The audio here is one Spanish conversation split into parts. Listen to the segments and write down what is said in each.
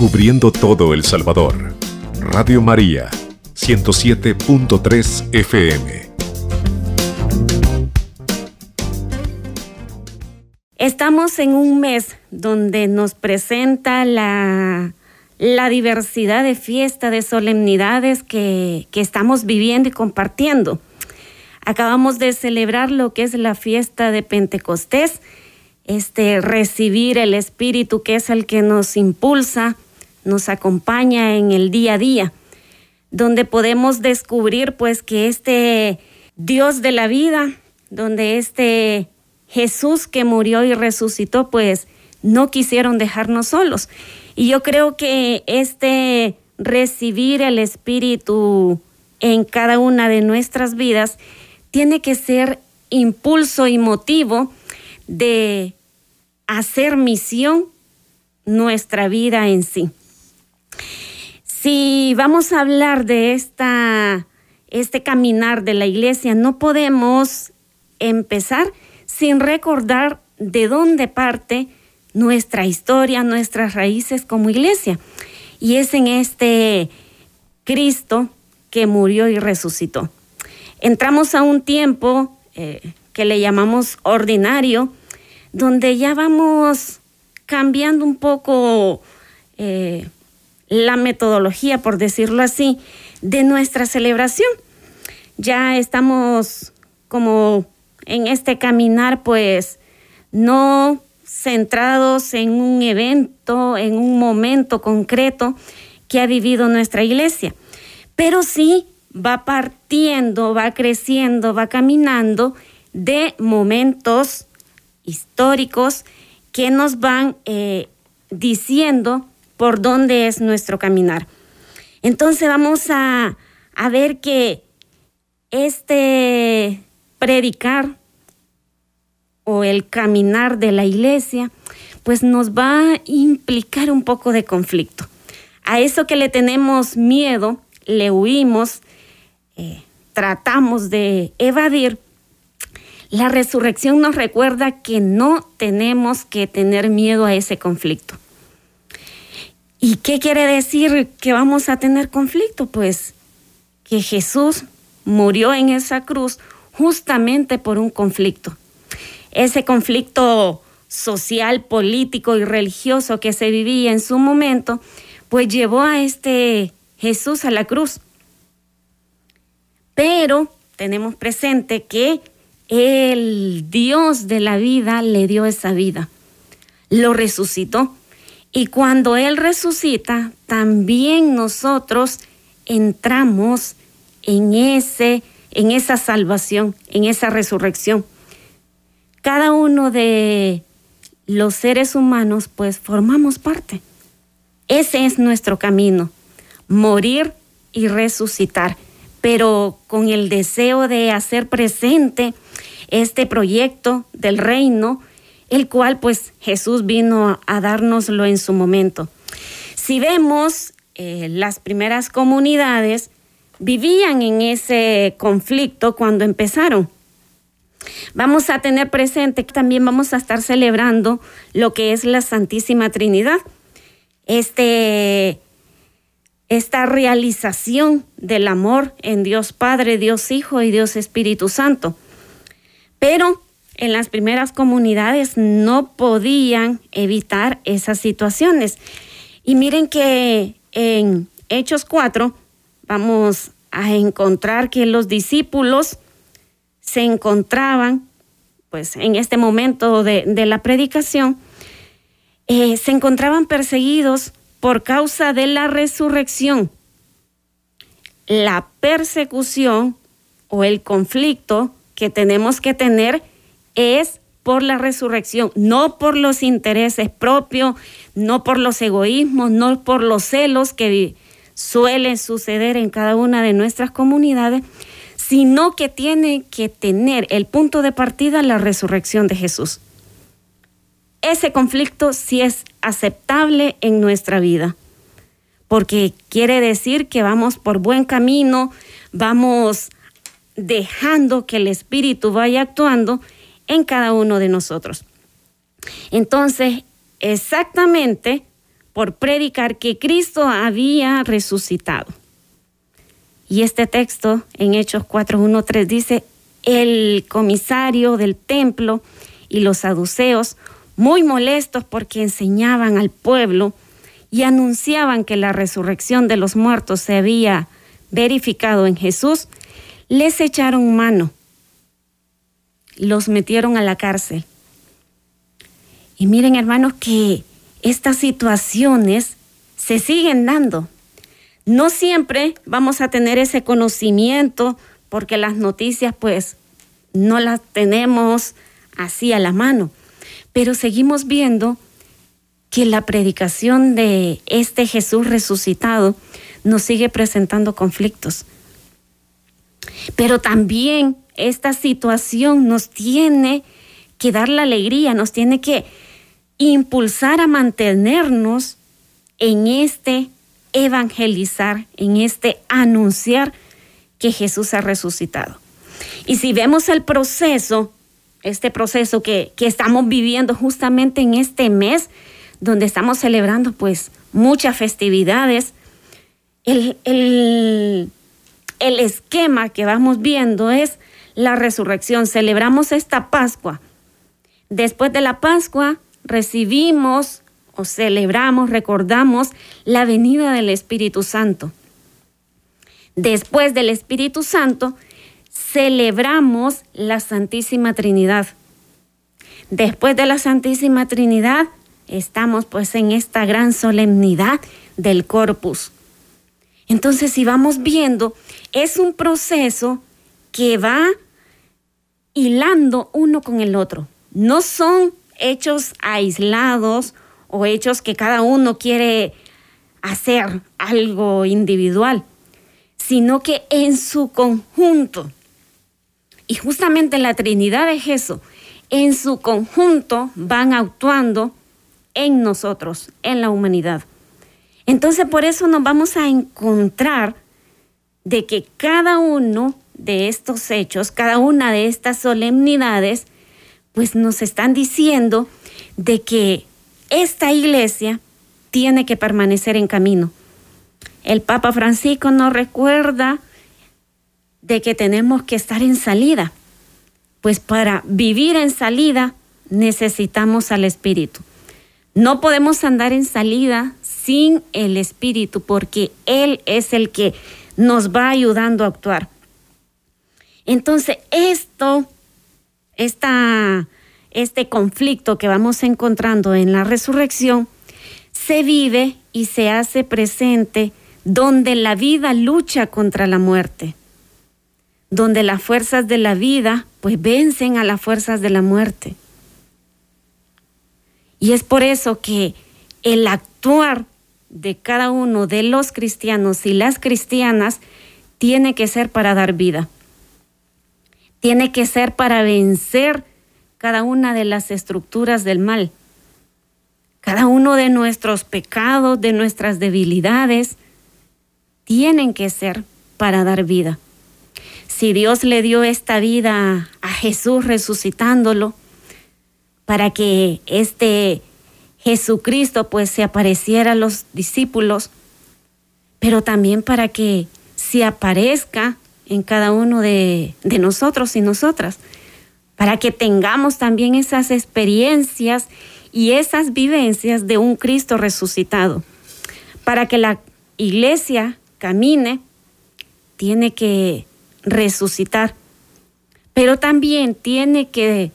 cubriendo todo El Salvador. Radio María, 107.3 FM. Estamos en un mes donde nos presenta la, la diversidad de fiestas, de solemnidades que, que estamos viviendo y compartiendo. Acabamos de celebrar lo que es la fiesta de Pentecostés, este recibir el Espíritu que es el que nos impulsa, nos acompaña en el día a día, donde podemos descubrir pues que este Dios de la vida, donde este Jesús que murió y resucitó, pues no quisieron dejarnos solos. Y yo creo que este recibir el Espíritu en cada una de nuestras vidas tiene que ser impulso y motivo de hacer misión nuestra vida en sí. Si vamos a hablar de esta, este caminar de la iglesia, no podemos empezar sin recordar de dónde parte nuestra historia, nuestras raíces como iglesia. Y es en este Cristo que murió y resucitó. Entramos a un tiempo eh, que le llamamos ordinario, donde ya vamos cambiando un poco eh, la metodología, por decirlo así, de nuestra celebración. Ya estamos como en este caminar, pues no centrados en un evento, en un momento concreto que ha vivido nuestra iglesia, pero sí va partiendo, va creciendo, va caminando de momentos históricos que nos van eh, diciendo por dónde es nuestro caminar. Entonces vamos a, a ver que este predicar o el caminar de la iglesia, pues nos va a implicar un poco de conflicto. A eso que le tenemos miedo, le huimos, eh, tratamos de evadir, la resurrección nos recuerda que no tenemos que tener miedo a ese conflicto. ¿Y qué quiere decir que vamos a tener conflicto? Pues que Jesús murió en esa cruz justamente por un conflicto. Ese conflicto social, político y religioso que se vivía en su momento, pues llevó a este Jesús a la cruz. Pero tenemos presente que el Dios de la vida le dio esa vida, lo resucitó. Y cuando Él resucita, también nosotros entramos en, ese, en esa salvación, en esa resurrección. Cada uno de los seres humanos, pues formamos parte. Ese es nuestro camino, morir y resucitar pero con el deseo de hacer presente este proyecto del reino, el cual pues Jesús vino a dárnoslo en su momento. Si vemos, eh, las primeras comunidades vivían en ese conflicto cuando empezaron. Vamos a tener presente que también vamos a estar celebrando lo que es la Santísima Trinidad. Este esta realización del amor en Dios Padre, Dios Hijo y Dios Espíritu Santo. Pero en las primeras comunidades no podían evitar esas situaciones. Y miren que en Hechos 4 vamos a encontrar que los discípulos se encontraban, pues en este momento de, la predicación, eh, se encontraban perseguidos por causa de la resurrección. La persecución o el conflicto que tenemos que tener es por la resurrección, no por los intereses propios, no por los egoísmos, no por los celos que suelen suceder en cada una de nuestras comunidades, sino que tiene que tener el punto de partida la resurrección de Jesús. Ese conflicto sí es aceptable en nuestra vida, porque quiere decir que vamos por buen camino, vamos dejando que el Espíritu vaya actuando en cada uno de nosotros. Entonces, exactamente por predicar que Cristo había resucitado. Y este texto en Hechos 4.1.3 dice, el comisario del templo y los saduceos, muy molestos porque enseñaban al pueblo y anunciaban que la resurrección de los muertos se había verificado en Jesús, les echaron mano, los metieron a la cárcel. Y miren hermanos que estas situaciones se siguen dando. No siempre vamos a tener ese conocimiento porque las noticias pues no las tenemos así a la mano, pero seguimos viendo que la predicación de este Jesús resucitado nos sigue presentando conflictos. Pero también esta situación nos tiene que dar la alegría, nos tiene que impulsar a mantenernos en este evangelizar, en este anunciar que Jesús ha resucitado. Y si vemos el proceso, este proceso que, que estamos viviendo justamente en este mes, donde estamos celebrando pues muchas festividades, el, el, el esquema que vamos viendo es la resurrección. Celebramos esta Pascua. Después de la Pascua recibimos o celebramos, recordamos la venida del Espíritu Santo. Después del Espíritu Santo, celebramos la Santísima Trinidad. Después de la Santísima Trinidad, estamos pues en esta gran solemnidad del corpus. Entonces, si vamos viendo, es un proceso que va hilando uno con el otro. No son hechos aislados o hechos que cada uno quiere hacer algo individual, sino que en su conjunto. Y justamente la Trinidad de Jesús, en su conjunto van actuando en nosotros, en la humanidad. Entonces por eso nos vamos a encontrar de que cada uno de estos hechos, cada una de estas solemnidades, pues nos están diciendo de que esta iglesia tiene que permanecer en camino. El Papa Francisco nos recuerda de que tenemos que estar en salida, pues para vivir en salida necesitamos al Espíritu. No podemos andar en salida sin el Espíritu, porque Él es el que nos va ayudando a actuar. Entonces, esto esta, este conflicto que vamos encontrando en la resurrección se vive y se hace presente donde la vida lucha contra la muerte, donde las fuerzas de la vida pues vencen a las fuerzas de la muerte. Y es por eso que el actuar de cada uno de los cristianos y las cristianas tiene que ser para dar vida tiene que ser para vencer cada una de las estructuras del mal, cada uno de nuestros pecados, de nuestras debilidades, tienen que ser para dar vida. Si Dios le dio esta vida a Jesús resucitándolo, para que este Jesucristo pues se apareciera a los discípulos, pero también para que se aparezca en cada uno de, nosotros y nosotras, para que tengamos también esas experiencias y esas vivencias de un Cristo resucitado. Para que la iglesia camine, tiene que resucitar, pero también tiene que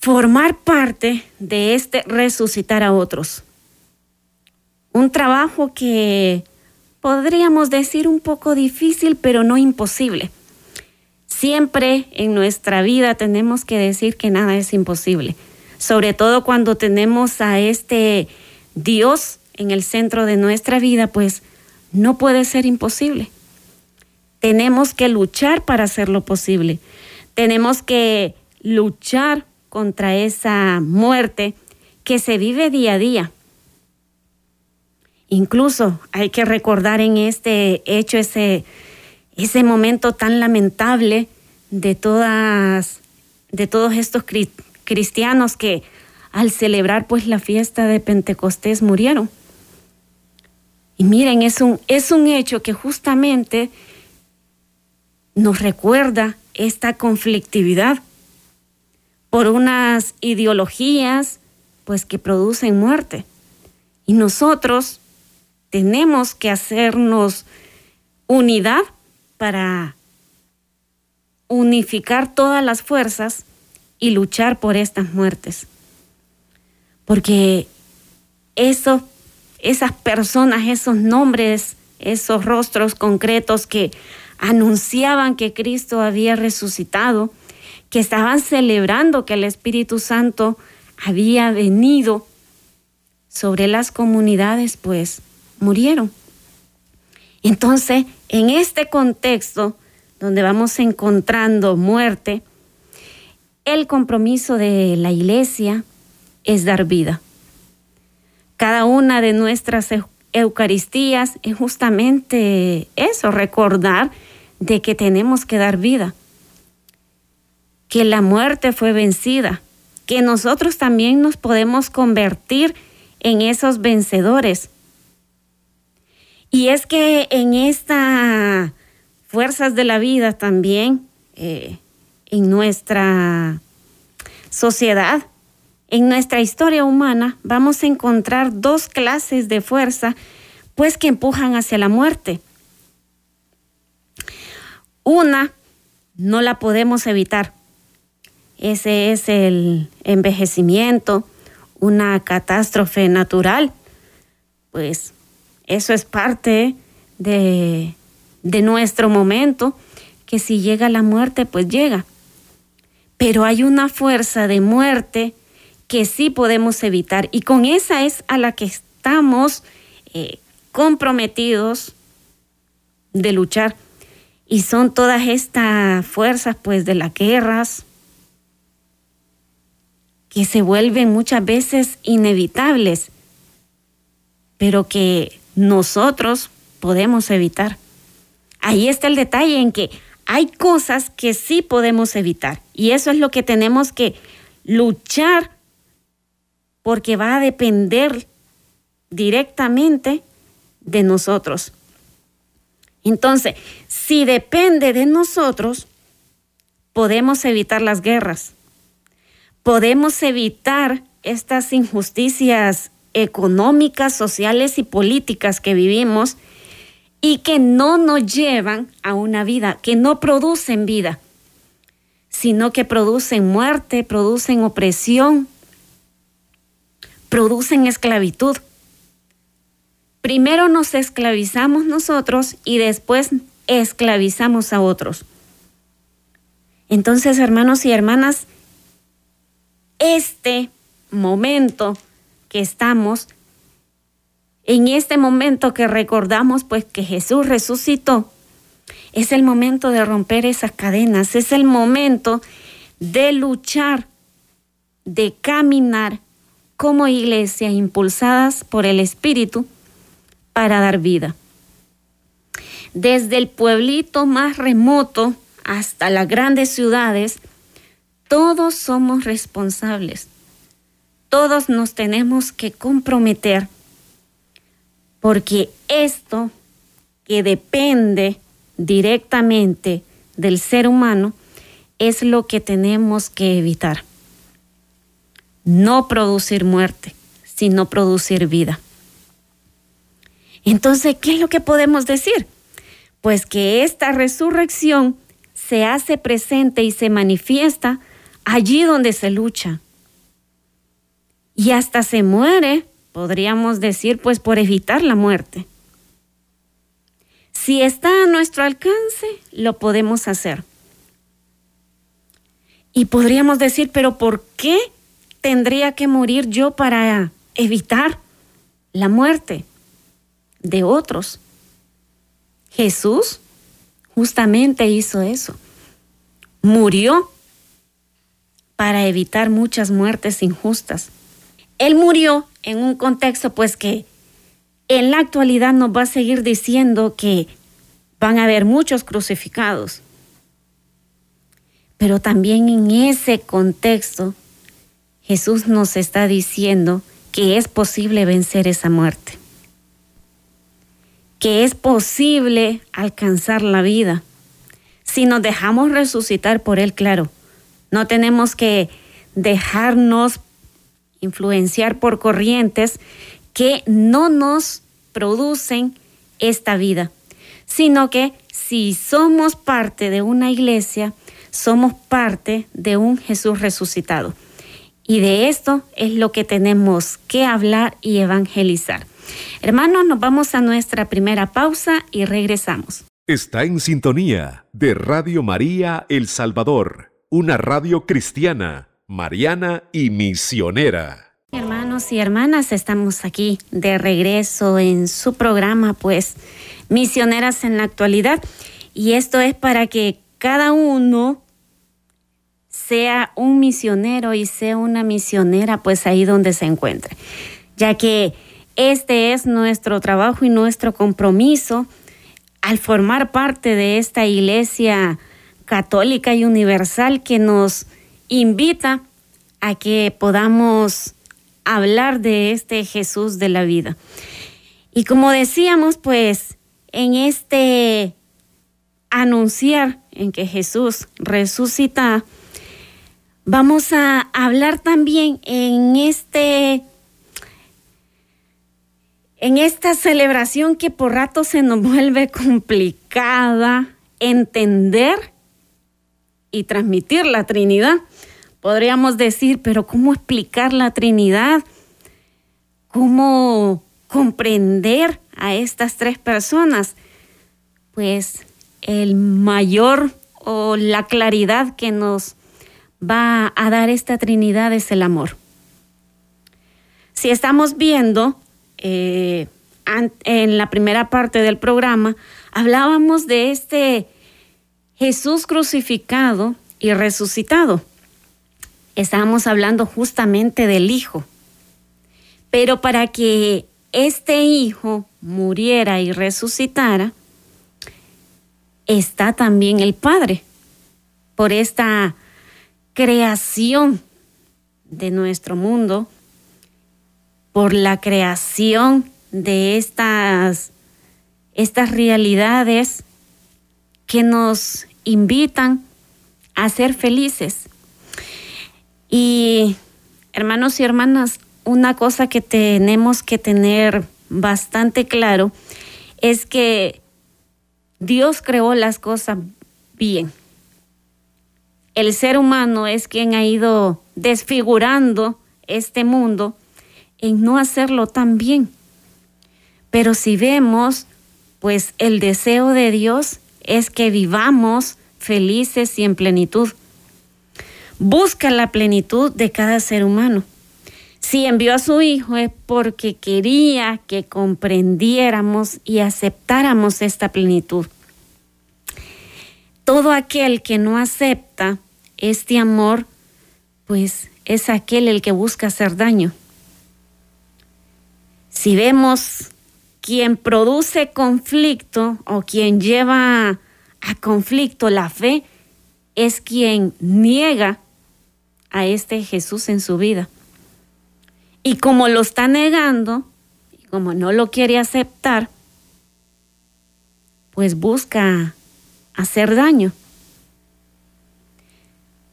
formar parte de este resucitar a otros. Un trabajo que podríamos decir un poco difícil, pero no imposible. Siempre en nuestra vida tenemos que decir que nada es imposible, sobre todo cuando tenemos a este Dios en el centro de nuestra vida, pues no puede ser imposible. Tenemos que luchar para hacerlo posible. Tenemos que luchar contra esa muerte que se vive día a día. Incluso hay que recordar en este hecho ese, ese momento tan lamentable de todas de todos estos cristianos que al celebrar pues la fiesta de Pentecostés murieron. Y miren, es un, es un hecho que justamente nos recuerda esta conflictividad por unas ideologías pues que producen muerte. Y nosotros tenemos que hacernos unidad para unificar todas las fuerzas y luchar por estas muertes. Porque esas personas, esos nombres, esos rostros concretos que anunciaban que Cristo había resucitado, que estaban celebrando que el Espíritu Santo había venido sobre las comunidades, pues murieron. Entonces, en este contexto donde vamos encontrando muerte, el compromiso de la iglesia es dar vida. Cada una de nuestras Eucaristías es justamente eso, recordar de que tenemos que dar vida, que la muerte fue vencida, que nosotros también nos podemos convertir en esos vencedores. Y es que en estas fuerzas de la vida también, eh, en nuestra sociedad, en nuestra historia humana, vamos a encontrar dos clases de fuerza, pues que empujan hacia la muerte. Una no la podemos evitar. Ese es el envejecimiento, una catástrofe natural. Pues eso es parte de, de nuestro momento, que si llega la muerte, pues llega. Pero hay una fuerza de muerte que sí podemos evitar y con esa es a la que estamos eh, comprometidos de luchar. Y son todas estas fuerzas pues de las guerras que se vuelven muchas veces inevitables, pero que nosotros podemos evitar. Ahí está el detalle en que hay cosas que sí podemos evitar y eso es lo que tenemos que luchar porque va a depender directamente de nosotros. Entonces, si depende de nosotros, podemos evitar las guerras, podemos evitar estas injusticias económicas, sociales y políticas que vivimos y que no nos llevan a una vida, que no producen vida, sino que producen muerte, producen opresión, producen esclavitud. Primero nos esclavizamos nosotros y después esclavizamos a otros. Entonces, hermanos y hermanas, este momento que estamos, en este momento que recordamos pues que Jesús resucitó, es el momento de romper esas cadenas, es el momento de luchar, de caminar como iglesia impulsadas por el Espíritu para dar vida. Desde el pueblito más remoto hasta las grandes ciudades, todos somos responsables. Todos nos tenemos que comprometer porque esto que depende directamente del ser humano es lo que tenemos que evitar no producir muerte, sino producir vida. Entonces, ¿qué es lo que podemos decir? Pues que esta resurrección se hace presente y se manifiesta allí donde se lucha. Y hasta se muere, podríamos decir, pues por evitar la muerte. Si está a nuestro alcance, lo podemos hacer. Y podríamos decir, pero ¿por qué tendría que morir yo para evitar la muerte de otros? Jesús justamente hizo eso. Murió para evitar muchas muertes injustas. Él murió en un contexto pues que en la actualidad nos va a seguir diciendo que van a haber muchos crucificados. Pero también en ese contexto Jesús nos está diciendo que es posible vencer esa muerte, que es posible alcanzar la vida. Si nos dejamos resucitar por Él, claro, no tenemos que dejarnos influenciar por corrientes que no nos producen esta vida, sino que si somos parte de una iglesia, somos parte de un Jesús resucitado. Y de esto es lo que tenemos que hablar y evangelizar. Hermanos, nos vamos a nuestra primera pausa y regresamos. Está en sintonía de Radio María El Salvador, una radio cristiana, mariana y misionera. Hermanos y hermanas, estamos aquí de regreso en su programa, pues, Misioneras en la actualidad. Y esto es para que cada uno sea un misionero y sea una misionera, pues ahí donde se encuentre, ya que este es nuestro trabajo y nuestro compromiso al formar parte de esta iglesia católica y universal que nos invita a que podamos hablar de este Jesús de la vida. Y como decíamos, pues en este anunciar en que Jesús resucita, Vamos a hablar también en este en esta celebración que por rato se nos vuelve complicada entender y transmitir la Trinidad. Podríamos decir, pero ¿cómo explicar la Trinidad? ¿Cómo comprender a estas tres personas? Pues el mayor o la claridad que nos va a dar esta Trinidad es el amor. Si estamos viendo eh, en la primera parte del programa, hablábamos de este Jesús crucificado y resucitado. Estábamos hablando justamente del Hijo. Pero para que este Hijo muriera y resucitara, está también el Padre. Por esta creación de nuestro mundo, por la creación de estas, estas realidades que nos invitan a ser felices. Y hermanos y hermanas, una cosa que tenemos que tener bastante claro es que Dios creó las cosas bien el ser humano es quien ha ido desfigurando este mundo en no hacerlo tan bien. Pero si vemos, pues el deseo de Dios es que vivamos felices y en plenitud. Busca la plenitud de cada ser humano. Si envió a su Hijo es porque quería que comprendiéramos y aceptáramos esta plenitud todo aquel que no acepta este amor, pues es aquel el que busca hacer daño. Si vemos quien produce conflicto o quien lleva a conflicto la fe, es quien niega a este Jesús en su vida. Y como lo está negando, y como no lo quiere aceptar, pues busca hacer daño.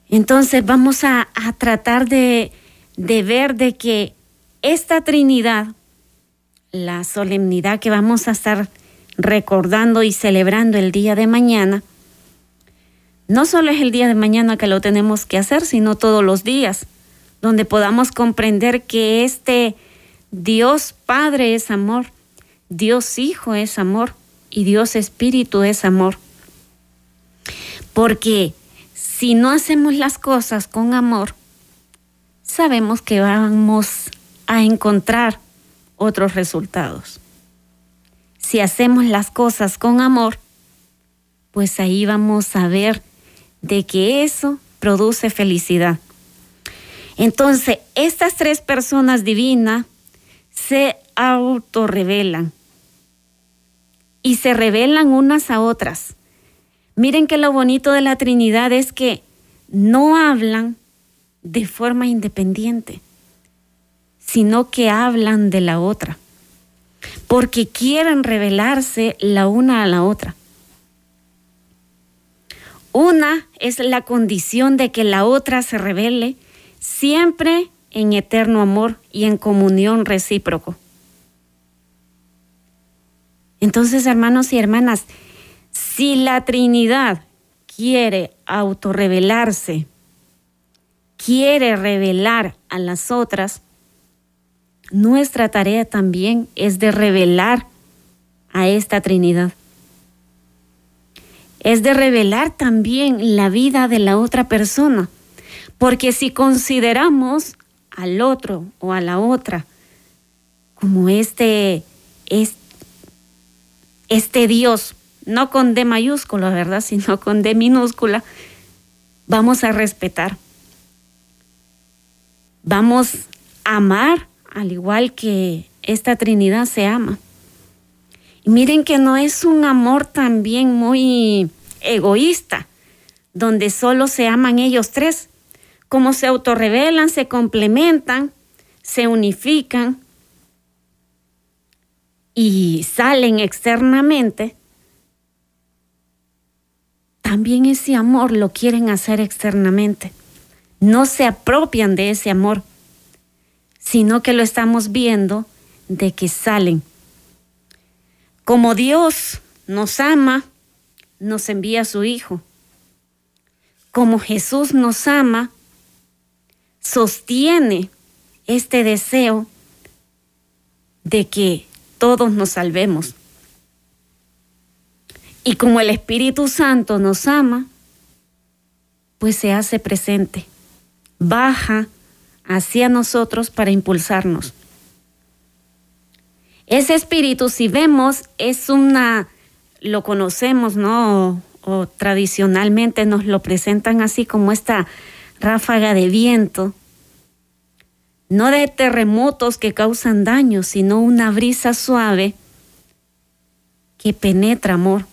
Entonces vamos a, tratar de, de ver de que esta Trinidad, la solemnidad que vamos a estar recordando y celebrando el día de mañana, no solo es el día de mañana que lo tenemos que hacer, sino todos los días, donde podamos comprender que este Dios Padre es amor, Dios Hijo es amor y Dios Espíritu es amor. Porque si no hacemos las cosas con amor, sabemos que vamos a encontrar otros resultados. Si hacemos las cosas con amor, pues ahí vamos a ver de que eso produce felicidad. Entonces, estas tres personas divinas se autorrevelan y se revelan unas a otras. Miren que lo bonito de la Trinidad es que no hablan de forma independiente, sino que hablan de la otra, porque quieren revelarse la una a la otra. Una es la condición de que la otra se revele siempre en eterno amor y en comunión recíproco. Entonces, hermanos y hermanas, si la Trinidad quiere autorrevelarse, quiere revelar a las otras, nuestra tarea también es de revelar a esta Trinidad. Es de revelar también la vida de la otra persona. Porque si consideramos al otro o a la otra como este, este este Dios, no con D mayúscula, ¿verdad? Sino con D minúscula, vamos a respetar. Vamos a amar al igual que esta Trinidad se ama. Y miren que no es un amor también muy egoísta, donde solo se aman ellos tres. Como se autorrevelan, se complementan, se unifican, y salen externamente, también ese amor lo quieren hacer externamente. No se apropian de ese amor, sino que lo estamos viendo de que salen. Como Dios nos ama, nos envía a su Hijo. Como Jesús nos ama, sostiene este deseo de que todos nos salvemos. Y como el Espíritu Santo nos ama, pues se hace presente, baja hacia nosotros para impulsarnos. Ese espíritu, si vemos, es una, lo conocemos, ¿no? O, tradicionalmente nos lo presentan así como esta ráfaga de viento no de terremotos que causan daño, sino una brisa suave que penetra amor.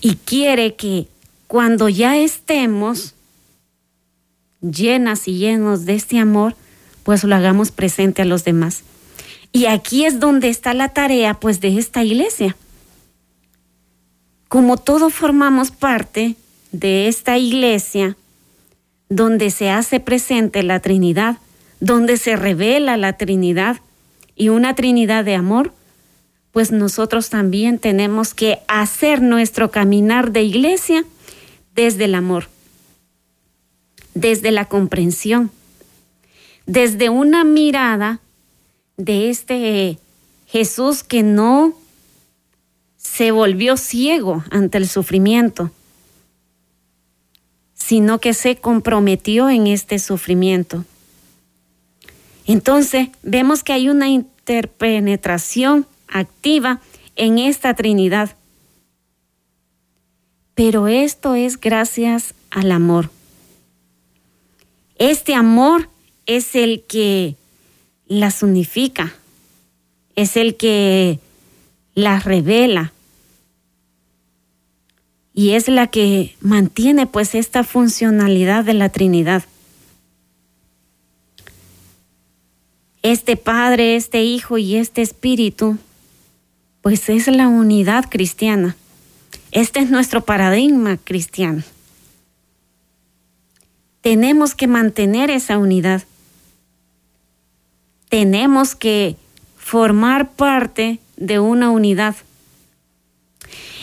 Y quiere que cuando ya estemos llenas y llenos de este amor, pues lo hagamos presente a los demás. Y aquí es donde está la tarea pues de esta iglesia. Como todos formamos parte de esta iglesia, donde se hace presente la Trinidad, donde se revela la Trinidad y una Trinidad de amor, pues nosotros también tenemos que hacer nuestro caminar de iglesia desde el amor, desde la comprensión, desde una mirada de este Jesús que no se volvió ciego ante el sufrimiento, sino que se comprometió en este sufrimiento. Entonces, vemos que hay una interpenetración activa en esta Trinidad. Pero esto es gracias al amor. Este amor es el que las unifica, es el que las revela, y es la que mantiene pues esta funcionalidad de la Trinidad. Este Padre, este Hijo y este Espíritu, pues es la unidad cristiana. Este es nuestro paradigma cristiano. Tenemos que mantener esa unidad. Tenemos que formar parte de una unidad.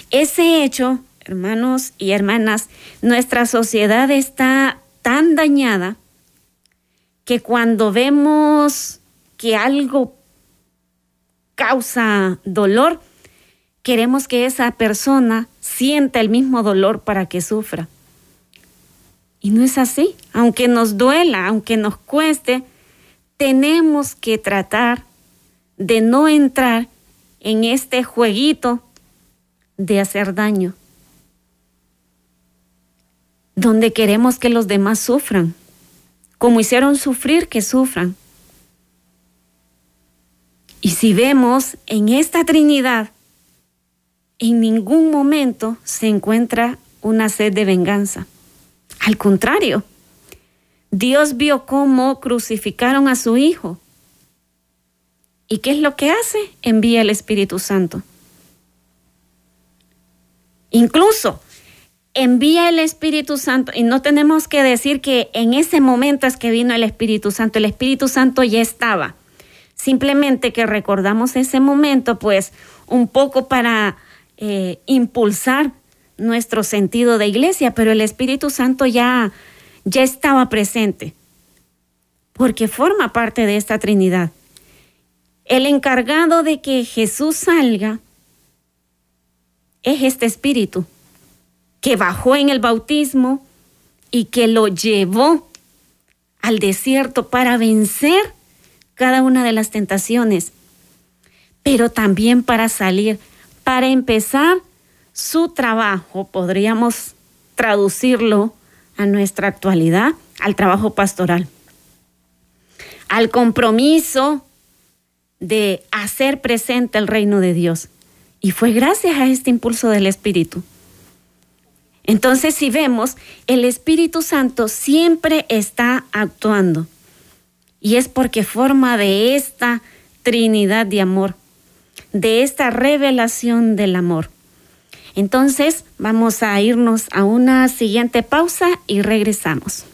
Ese hecho hermanos y hermanas, nuestra sociedad está tan dañada que cuando vemos que algo causa dolor, queremos que esa persona sienta el mismo dolor para que sufra. Y no es así. Aunque nos duela, aunque nos cueste, tenemos que tratar de no entrar en este jueguito de hacer daño donde queremos que los demás sufran, como hicieron sufrir que sufran. Y si vemos en esta Trinidad, en ningún momento se encuentra una sed de venganza. Al contrario, Dios vio cómo crucificaron a su Hijo. ¿Y qué es lo que hace? Envía el Espíritu Santo. Incluso envía el Espíritu Santo y no tenemos que decir que en ese momento es que vino el Espíritu Santo, el Espíritu Santo ya estaba. Simplemente que recordamos ese momento, pues un poco para eh, impulsar nuestro sentido de iglesia, pero el Espíritu Santo ya, ya estaba presente, porque forma parte de esta Trinidad. El encargado de que Jesús salga es este Espíritu, que bajó en el bautismo y que lo llevó al desierto para vencer cada una de las tentaciones, pero también para salir para empezar su trabajo, podríamos traducirlo a nuestra actualidad, al trabajo pastoral, al compromiso de hacer presente el reino de Dios. Y fue gracias a este impulso del Espíritu. Entonces, si vemos, el Espíritu Santo siempre está actuando. Y es porque forma de esta Trinidad de amor de esta revelación del amor. Entonces vamos a irnos a una siguiente pausa y regresamos.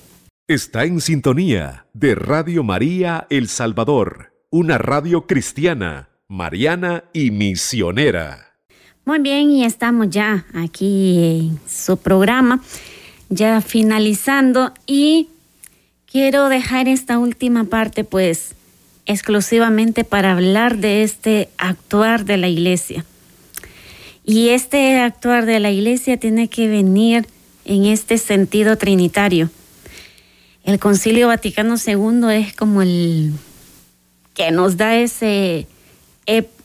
Está en sintonía de Radio María El Salvador, una radio cristiana, mariana y misionera. Muy bien, y estamos ya aquí en su programa, ya finalizando y quiero dejar esta última parte pues exclusivamente para hablar de este actuar de la iglesia. Y este actuar de la iglesia tiene que venir en este sentido trinitario. El Concilio Vaticano II es como el que nos da ese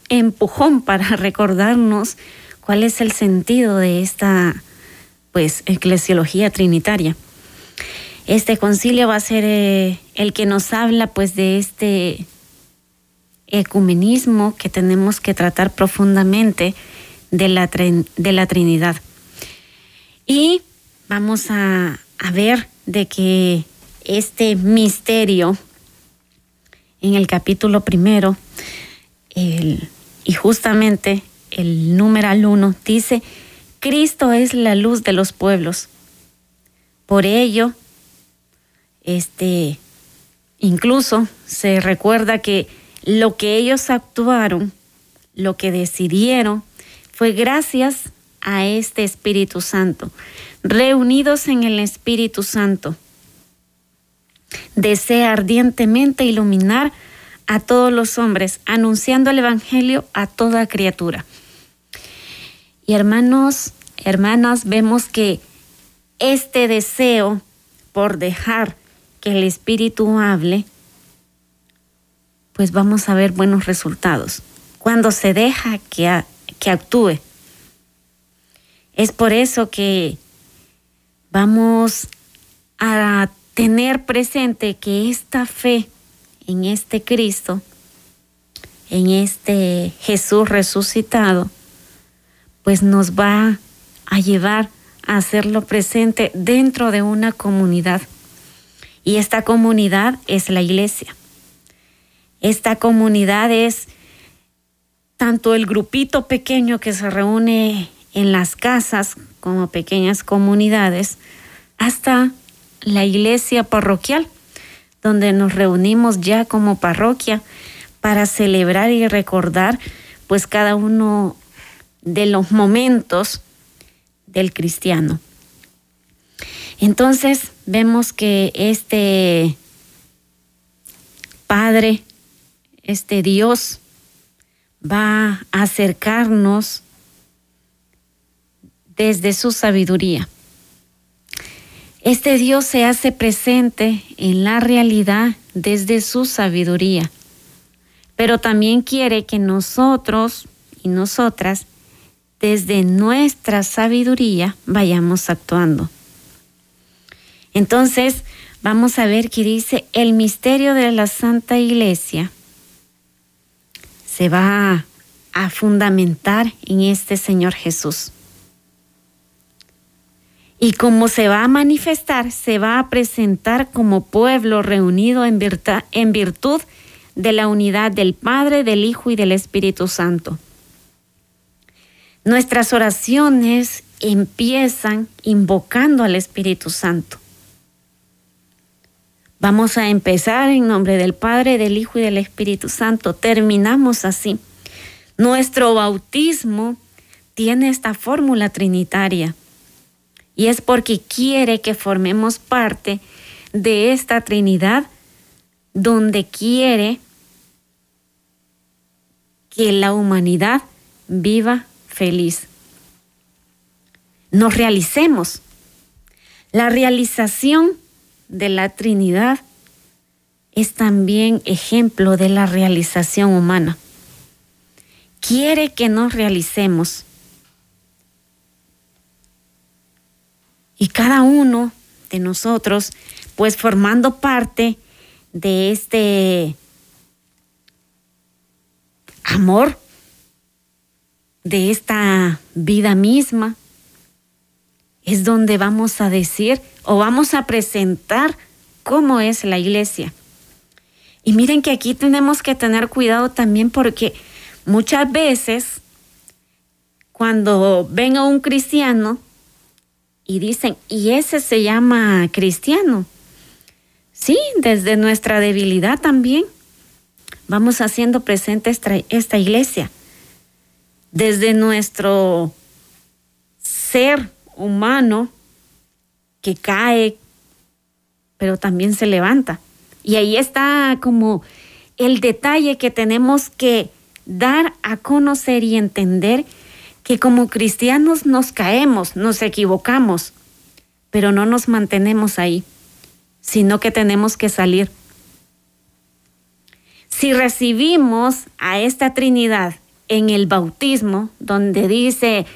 empujón para recordarnos cuál es el sentido de esta pues eclesiología trinitaria. Este concilio va a ser eh, el que nos habla pues de este ecumenismo que tenemos que tratar profundamente de la, de la Trinidad. Y vamos a, ver de que este misterio en el capítulo primero, y justamente el numeral uno dice, Cristo es la luz de los pueblos. Por ello, este, incluso se recuerda que lo que ellos actuaron, lo que decidieron, fue gracias a este Espíritu Santo, reunidos en el Espíritu Santo. Desea ardientemente iluminar a todos los hombres, anunciando el Evangelio a toda criatura. Y hermanos, hermanas, vemos que este deseo por dejar que el Espíritu hable pues vamos a ver buenos resultados. Cuando se deja que, que actúe. Es por eso que vamos a tener presente que esta fe en este Cristo, en este Jesús resucitado, pues nos va a llevar a hacerlo presente dentro de una comunidad. Y esta comunidad es la iglesia. Esta comunidad es tanto el grupito pequeño que se reúne en las casas como pequeñas comunidades, hasta la iglesia parroquial, donde nos reunimos ya como parroquia para celebrar y recordar pues cada uno de los momentos del cristiano. Entonces vemos que este Padre este Dios va a acercarnos desde su sabiduría. Este Dios se hace presente en la realidad desde su sabiduría, pero también quiere que nosotros y nosotras, desde nuestra sabiduría, vayamos actuando. Entonces, vamos a ver qué dice el misterio de la Santa Iglesia se va a fundamentar en este Señor Jesús. Y como se va a manifestar, se va a presentar como pueblo reunido en en virtud de la unidad del Padre, del Hijo y del Espíritu Santo. Nuestras oraciones empiezan invocando al Espíritu Santo. Vamos a empezar en nombre del Padre, del Hijo y del Espíritu Santo. Terminamos así. Nuestro bautismo tiene esta fórmula trinitaria y es porque quiere que formemos parte de esta Trinidad donde quiere que la humanidad viva feliz. Nos realicemos. La realización de la Trinidad es también ejemplo de la realización humana. Quiere que nos realicemos. Y cada uno de nosotros, pues formando parte de este amor, de esta vida misma, es donde vamos a decir o vamos a presentar cómo es la iglesia. Y miren que aquí tenemos que tener cuidado también porque muchas veces cuando ven a un cristiano y dicen, y ese se llama cristiano. Sí, desde nuestra debilidad también vamos haciendo presente esta, esta iglesia. Desde nuestro ser humano que cae, pero también se levanta. Y ahí está como el detalle que tenemos que dar a conocer y entender que como cristianos nos caemos, nos equivocamos, pero no nos mantenemos ahí, sino que tenemos que salir. Si recibimos a esta Trinidad en el bautismo, donde dice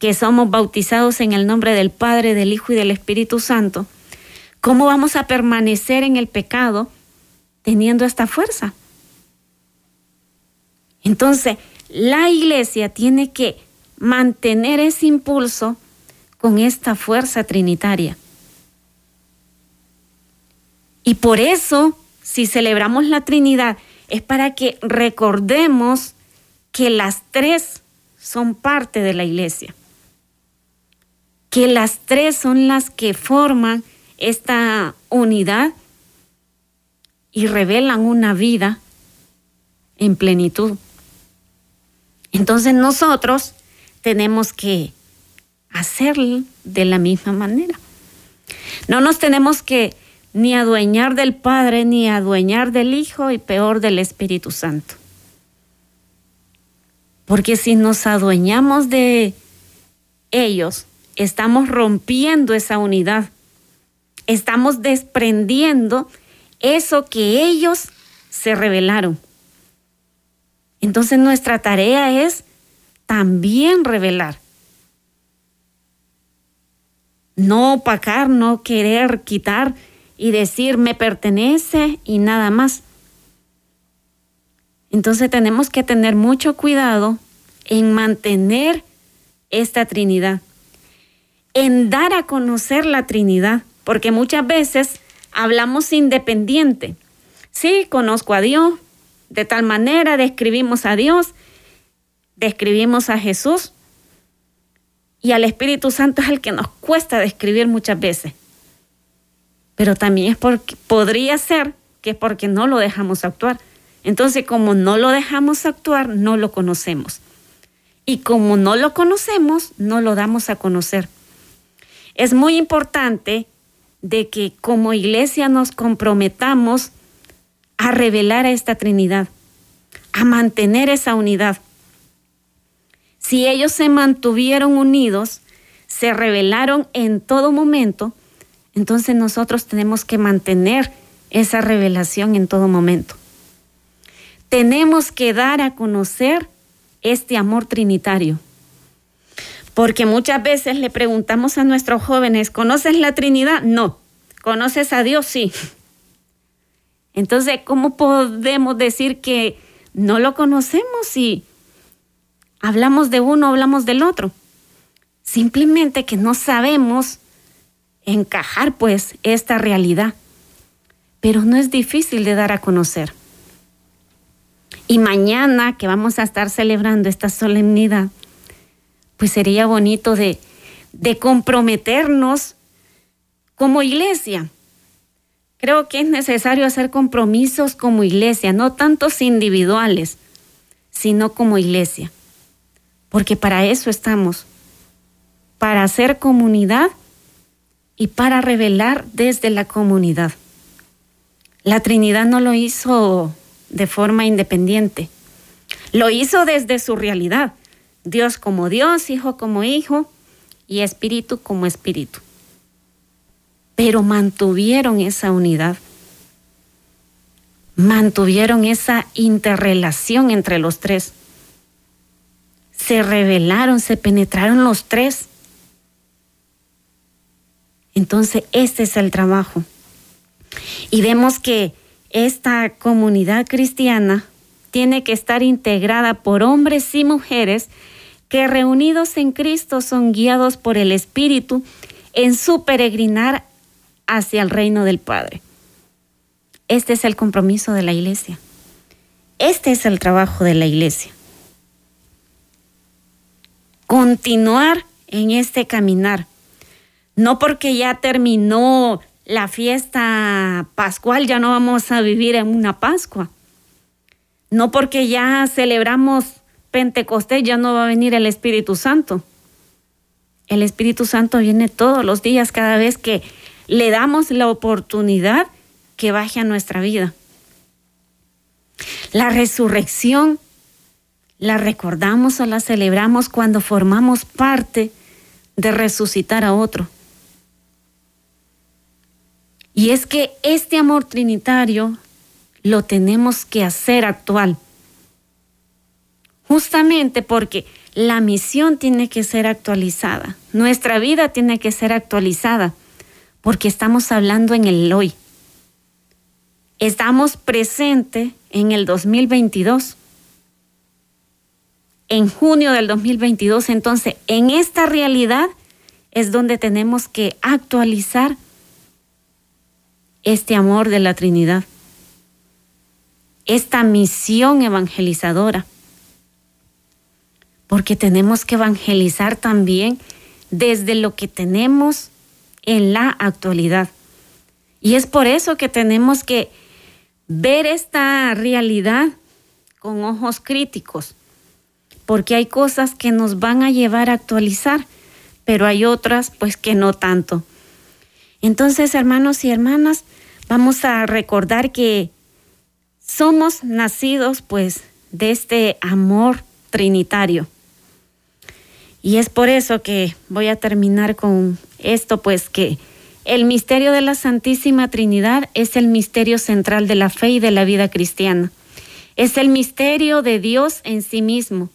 que somos bautizados en el nombre del Padre, del Hijo y del Espíritu Santo, ¿cómo vamos a permanecer en el pecado teniendo esta fuerza? Entonces, la iglesia tiene que mantener ese impulso con esta fuerza trinitaria. Y por eso, si celebramos la Trinidad, es para que recordemos que las tres son parte de la iglesia que las tres son las que forman esta unidad y revelan una vida en plenitud. Entonces nosotros tenemos que hacerlo de la misma manera. No nos tenemos que ni adueñar del Padre, ni adueñar del Hijo y peor del Espíritu Santo. Porque si nos adueñamos de ellos, estamos rompiendo esa unidad. Estamos desprendiendo eso que ellos se revelaron. Entonces nuestra tarea es también revelar. No opacar, no querer quitar y decir me pertenece y nada más. Entonces tenemos que tener mucho cuidado en mantener esta Trinidad en dar a conocer la Trinidad, porque muchas veces hablamos independiente. Sí, conozco a Dios, de tal manera describimos a Dios, describimos a Jesús y al Espíritu Santo es el que nos cuesta describir muchas veces. Pero también es porque podría ser que es porque no lo dejamos actuar. Entonces, como no lo dejamos actuar, no lo conocemos. Y como no lo conocemos, no lo damos a conocer. Es muy importante de que como iglesia nos comprometamos a revelar a esta Trinidad, a mantener esa unidad. Si ellos se mantuvieron unidos, se revelaron en todo momento, entonces nosotros tenemos que mantener esa revelación en todo momento. Tenemos que dar a conocer este amor trinitario. Porque muchas veces le preguntamos a nuestros jóvenes, ¿conoces la Trinidad? No. ¿Conoces a Dios? Sí. Entonces, ¿cómo podemos decir que no lo conocemos si hablamos de uno, hablamos del otro? Simplemente que no sabemos encajar pues esta realidad, pero no es difícil de dar a conocer. Y mañana que vamos a estar celebrando esta solemnidad, pues sería bonito de, de comprometernos como iglesia. Creo que es necesario hacer compromisos como iglesia, no tantos individuales, sino como iglesia. Porque para eso estamos, para hacer comunidad y para revelar desde la comunidad. La Trinidad no lo hizo de forma independiente, lo hizo desde su realidad. Dios como Dios, Hijo como Hijo y Espíritu como Espíritu. Pero mantuvieron esa unidad, mantuvieron esa interrelación entre los tres. Se revelaron, se penetraron los tres entonces, este es el trabajo. Y vemos que esta comunidad cristiana tiene que estar integrada por hombres y mujeres que reunidos en Cristo son guiados por el Espíritu en su peregrinar hacia el reino del Padre. Este es el compromiso de la iglesia. Este es el trabajo de la iglesia. Continuar en este caminar no porque ya terminó la fiesta pascual, ya no vamos a vivir en una Pascua. No porque ya celebramos Pentecostés, ya no va a venir el Espíritu Santo. El Espíritu Santo viene todos los días, cada vez que le damos la oportunidad que baje a nuestra vida. La resurrección la recordamos o la celebramos cuando formamos parte de resucitar a otro. Y es que este amor trinitario lo tenemos que hacer actual. Justamente porque la misión tiene que ser actualizada, nuestra vida tiene que ser actualizada, porque estamos hablando en el hoy. Estamos presentes en el 2022, en junio del 2022, entonces en esta realidad es donde tenemos que actualizar este amor de la Trinidad, esta misión evangelizadora, porque tenemos que evangelizar también desde lo que tenemos en la actualidad. Y es por eso que tenemos que ver esta realidad con ojos críticos, porque hay cosas que nos van a llevar a actualizar, pero hay otras pues que no tanto. Entonces, hermanos y hermanas, vamos a recordar que somos nacidos pues de este amor trinitario. Y es por eso que voy a terminar con esto, pues que el misterio de la Santísima Trinidad es el misterio central de la fe y de la vida cristiana. Es el misterio de Dios en sí mismo.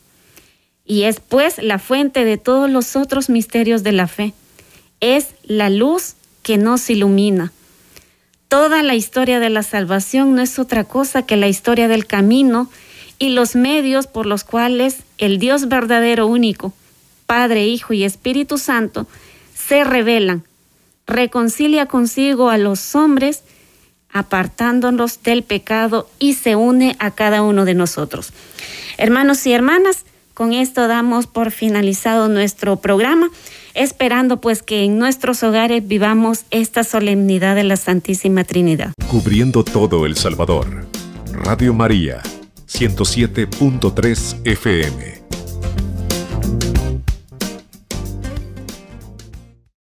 Y es pues la fuente de todos los otros misterios de la fe. Es la luz que nos ilumina. Toda la historia de la salvación no es otra cosa que la historia del camino y los medios por los cuales el Dios verdadero único, Padre, Hijo y Espíritu Santo, se revelan, reconcilia consigo a los hombres, apartándonos del pecado y se une a cada uno de nosotros. Hermanos y hermanas, con esto damos por finalizado nuestro programa esperando pues que en nuestros hogares vivamos esta solemnidad de la Santísima Trinidad. Cubriendo todo El Salvador. Radio María, 107.3 FM.